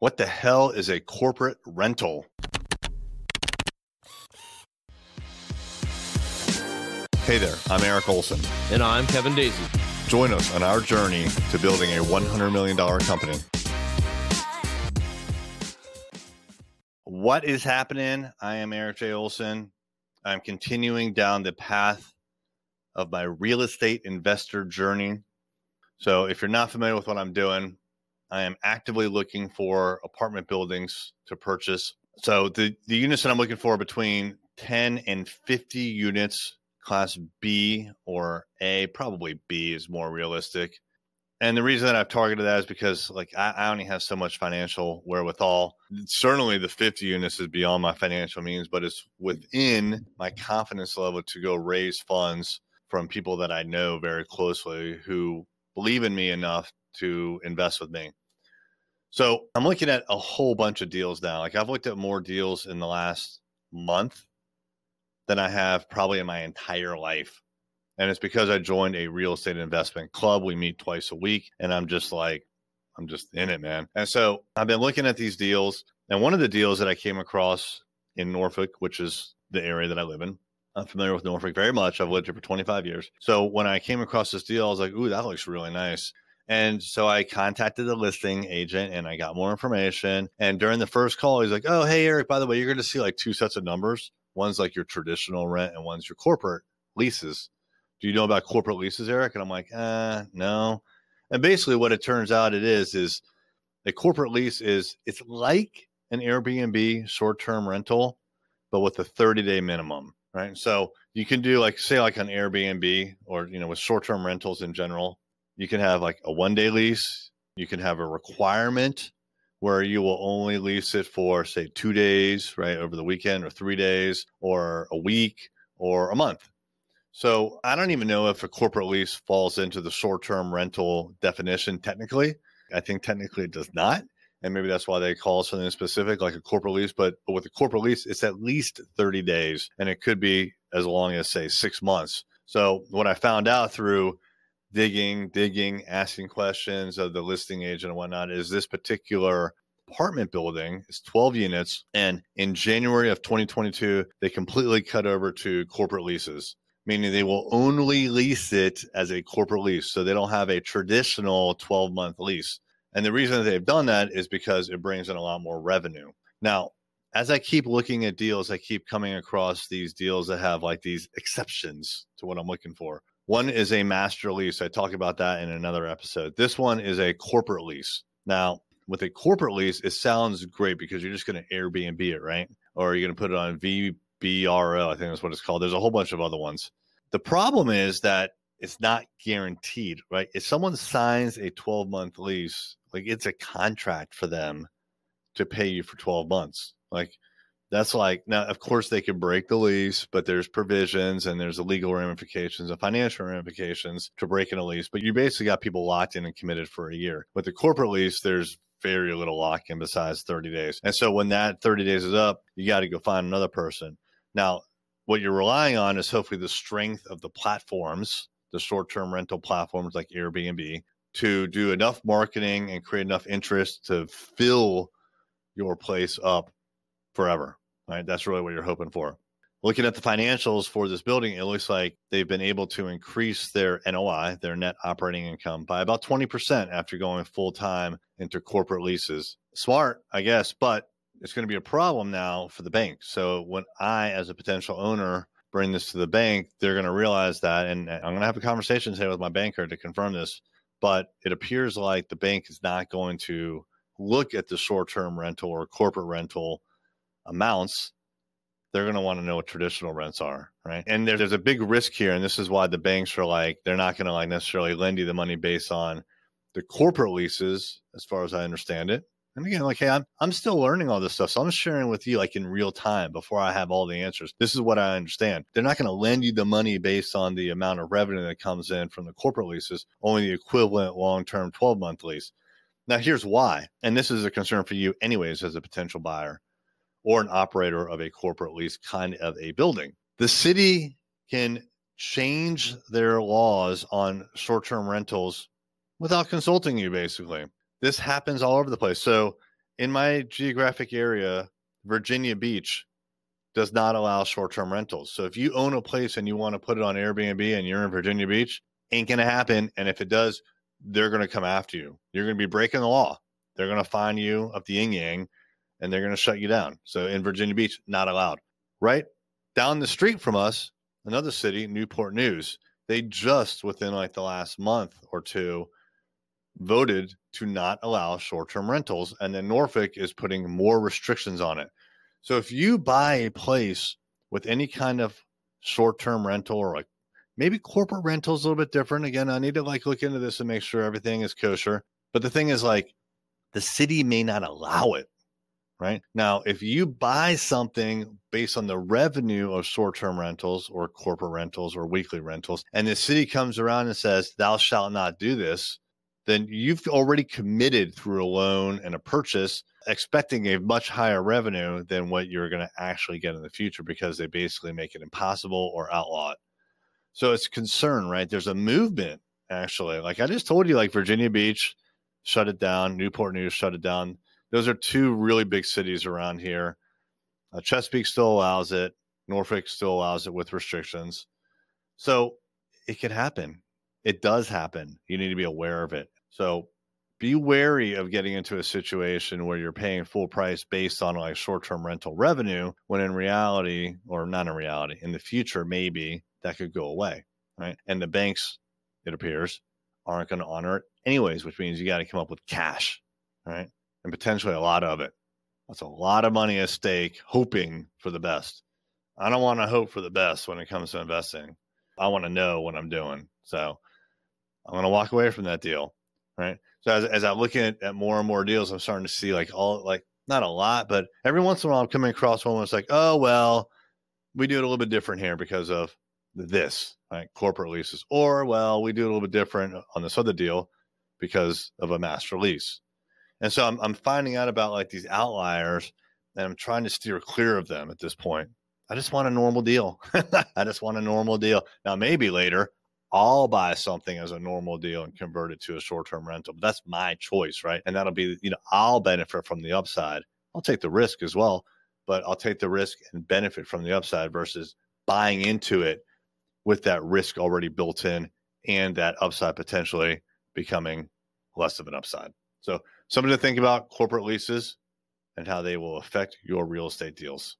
What the hell is a corporate rental? Hey there, I'm Eric Olson. And I'm Kevin Daisy. Join us on our journey to building a $100 million company. What is happening? I am Eric J. Olson. I'm continuing down the path of my real estate investor journey. So, if you're not familiar with what I'm doing, I am actively looking for apartment buildings to purchase. So the, the units that I'm looking for are between 10 and 50 units, class B or A, probably B is more realistic. And the reason that I've targeted that is because like I, I only have so much financial wherewithal. Certainly the 50 units is beyond my financial means, but it's within my confidence level to go raise funds from people that I know very closely who believe in me enough to invest with me. So I'm looking at a whole bunch of deals now. Like I've looked at more deals in the last month than I have probably in my entire life. And it's because I joined a real estate investment club. We meet twice a week, and I'm just like, I'm just in it, man. And so I've been looking at these deals. And one of the deals that I came across in Norfolk, which is the area that I live in, I'm familiar with Norfolk very much. I've lived here for 25 years. So when I came across this deal, I was like, ooh, that looks really nice. And so I contacted the listing agent and I got more information. And during the first call, he's like, Oh, hey, Eric, by the way, you're going to see like two sets of numbers. One's like your traditional rent and one's your corporate leases. Do you know about corporate leases, Eric? And I'm like, uh, no. And basically what it turns out it is, is a corporate lease is it's like an Airbnb short-term rental, but with a 30 day minimum, right? So you can do like, say like an Airbnb or, you know, with short-term rentals in general, you can have like a one day lease. You can have a requirement where you will only lease it for, say, two days, right, over the weekend, or three days, or a week, or a month. So I don't even know if a corporate lease falls into the short term rental definition technically. I think technically it does not. And maybe that's why they call something specific like a corporate lease. But, but with a corporate lease, it's at least 30 days and it could be as long as, say, six months. So what I found out through digging, digging, asking questions of the listing agent and whatnot is this particular apartment building is 12 units. And in January of 2022, they completely cut over to corporate leases, meaning they will only lease it as a corporate lease. So they don't have a traditional 12 month lease. And the reason that they've done that is because it brings in a lot more revenue. Now, as I keep looking at deals, I keep coming across these deals that have like these exceptions to what I'm looking for. One is a master lease. I talk about that in another episode. This one is a corporate lease. Now, with a corporate lease, it sounds great because you're just going to Airbnb it, right? Or you're going to put it on VBRO. I think that's what it's called. There's a whole bunch of other ones. The problem is that it's not guaranteed, right? If someone signs a 12 month lease, like it's a contract for them to pay you for 12 months. Like that's like now of course they could break the lease but there's provisions and there's the legal ramifications and financial ramifications to breaking a lease but you basically got people locked in and committed for a year. With the corporate lease there's very little lock in besides 30 days. And so when that 30 days is up you got to go find another person. Now what you're relying on is hopefully the strength of the platforms the short-term rental platforms like airbnb to do enough marketing and create enough interest to fill your place up forever right? That's really what you're hoping for. Looking at the financials for this building, it looks like they've been able to increase their NOI, their net operating income, by about 20% after going full time into corporate leases. Smart, I guess, but it's going to be a problem now for the bank. So when I, as a potential owner, bring this to the bank, they're going to realize that. And I'm going to have a conversation today with my banker to confirm this. But it appears like the bank is not going to look at the short term rental or corporate rental amounts, they're going to want to know what traditional rents are, right? And there, there's a big risk here, and this is why the banks are like they're not going to like necessarily lend you the money based on the corporate leases, as far as I understand it. And again, like, hey, I'm I'm still learning all this stuff, so I'm sharing with you like in real time before I have all the answers. This is what I understand. They're not going to lend you the money based on the amount of revenue that comes in from the corporate leases, only the equivalent long-term 12-month lease. Now, here's why, and this is a concern for you, anyways, as a potential buyer or an operator of a corporate lease kind of a building. The city can change their laws on short term rentals without consulting you, basically. This happens all over the place. So, in my geographic area, Virginia Beach does not allow short term rentals. So if you own a place and you want to put it on Airbnb and you're in Virginia Beach, ain't going to happen. And if it does, they're going to come after you. You're going to be breaking the law. They're going to find you up the yin yang and they're going to shut you down. So in Virginia Beach, not allowed. Right down the street from us, another city, Newport News, they just within like the last month or two voted to not allow short term rentals. And then Norfolk is putting more restrictions on it. So if you buy a place with any kind of short term rental or like maybe corporate rental is a little bit different. Again, I need to like look into this and make sure everything is kosher. But the thing is like the city may not allow it. Right now, if you buy something based on the revenue of short term rentals or corporate rentals or weekly rentals, and the city comes around and says, Thou shalt not do this, then you've already committed through a loan and a purchase expecting a much higher revenue than what you're going to actually get in the future because they basically make it impossible or outlaw it. So it's concern, right? There's a movement actually. Like I just told you, like Virginia Beach shut it down, Newport News shut it down. Those are two really big cities around here. Uh, Chesapeake still allows it. Norfolk still allows it with restrictions. So it could happen. It does happen. You need to be aware of it. So be wary of getting into a situation where you're paying full price based on like short term rental revenue when in reality, or not in reality, in the future, maybe that could go away. Right. And the banks, it appears, aren't going to honor it anyways, which means you got to come up with cash. Right. And potentially a lot of it. That's a lot of money at stake, hoping for the best. I don't want to hope for the best when it comes to investing. I want to know what I'm doing. So I'm going to walk away from that deal. Right. So as, as I'm looking at, at more and more deals, I'm starting to see like all like not a lot, but every once in a while I'm coming across one that's like, oh well, we do it a little bit different here because of this, right? Corporate leases. Or well, we do it a little bit different on this other deal because of a master lease. And so I'm I'm finding out about like these outliers and I'm trying to steer clear of them at this point. I just want a normal deal. I just want a normal deal. Now maybe later I'll buy something as a normal deal and convert it to a short term rental. But that's my choice, right? And that'll be, you know, I'll benefit from the upside. I'll take the risk as well, but I'll take the risk and benefit from the upside versus buying into it with that risk already built in and that upside potentially becoming less of an upside. So, something to think about corporate leases and how they will affect your real estate deals.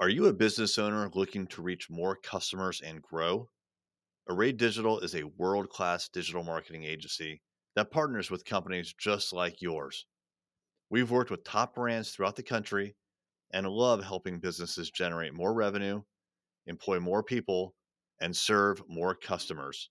Are you a business owner looking to reach more customers and grow? Array Digital is a world class digital marketing agency that partners with companies just like yours. We've worked with top brands throughout the country and love helping businesses generate more revenue, employ more people, and serve more customers.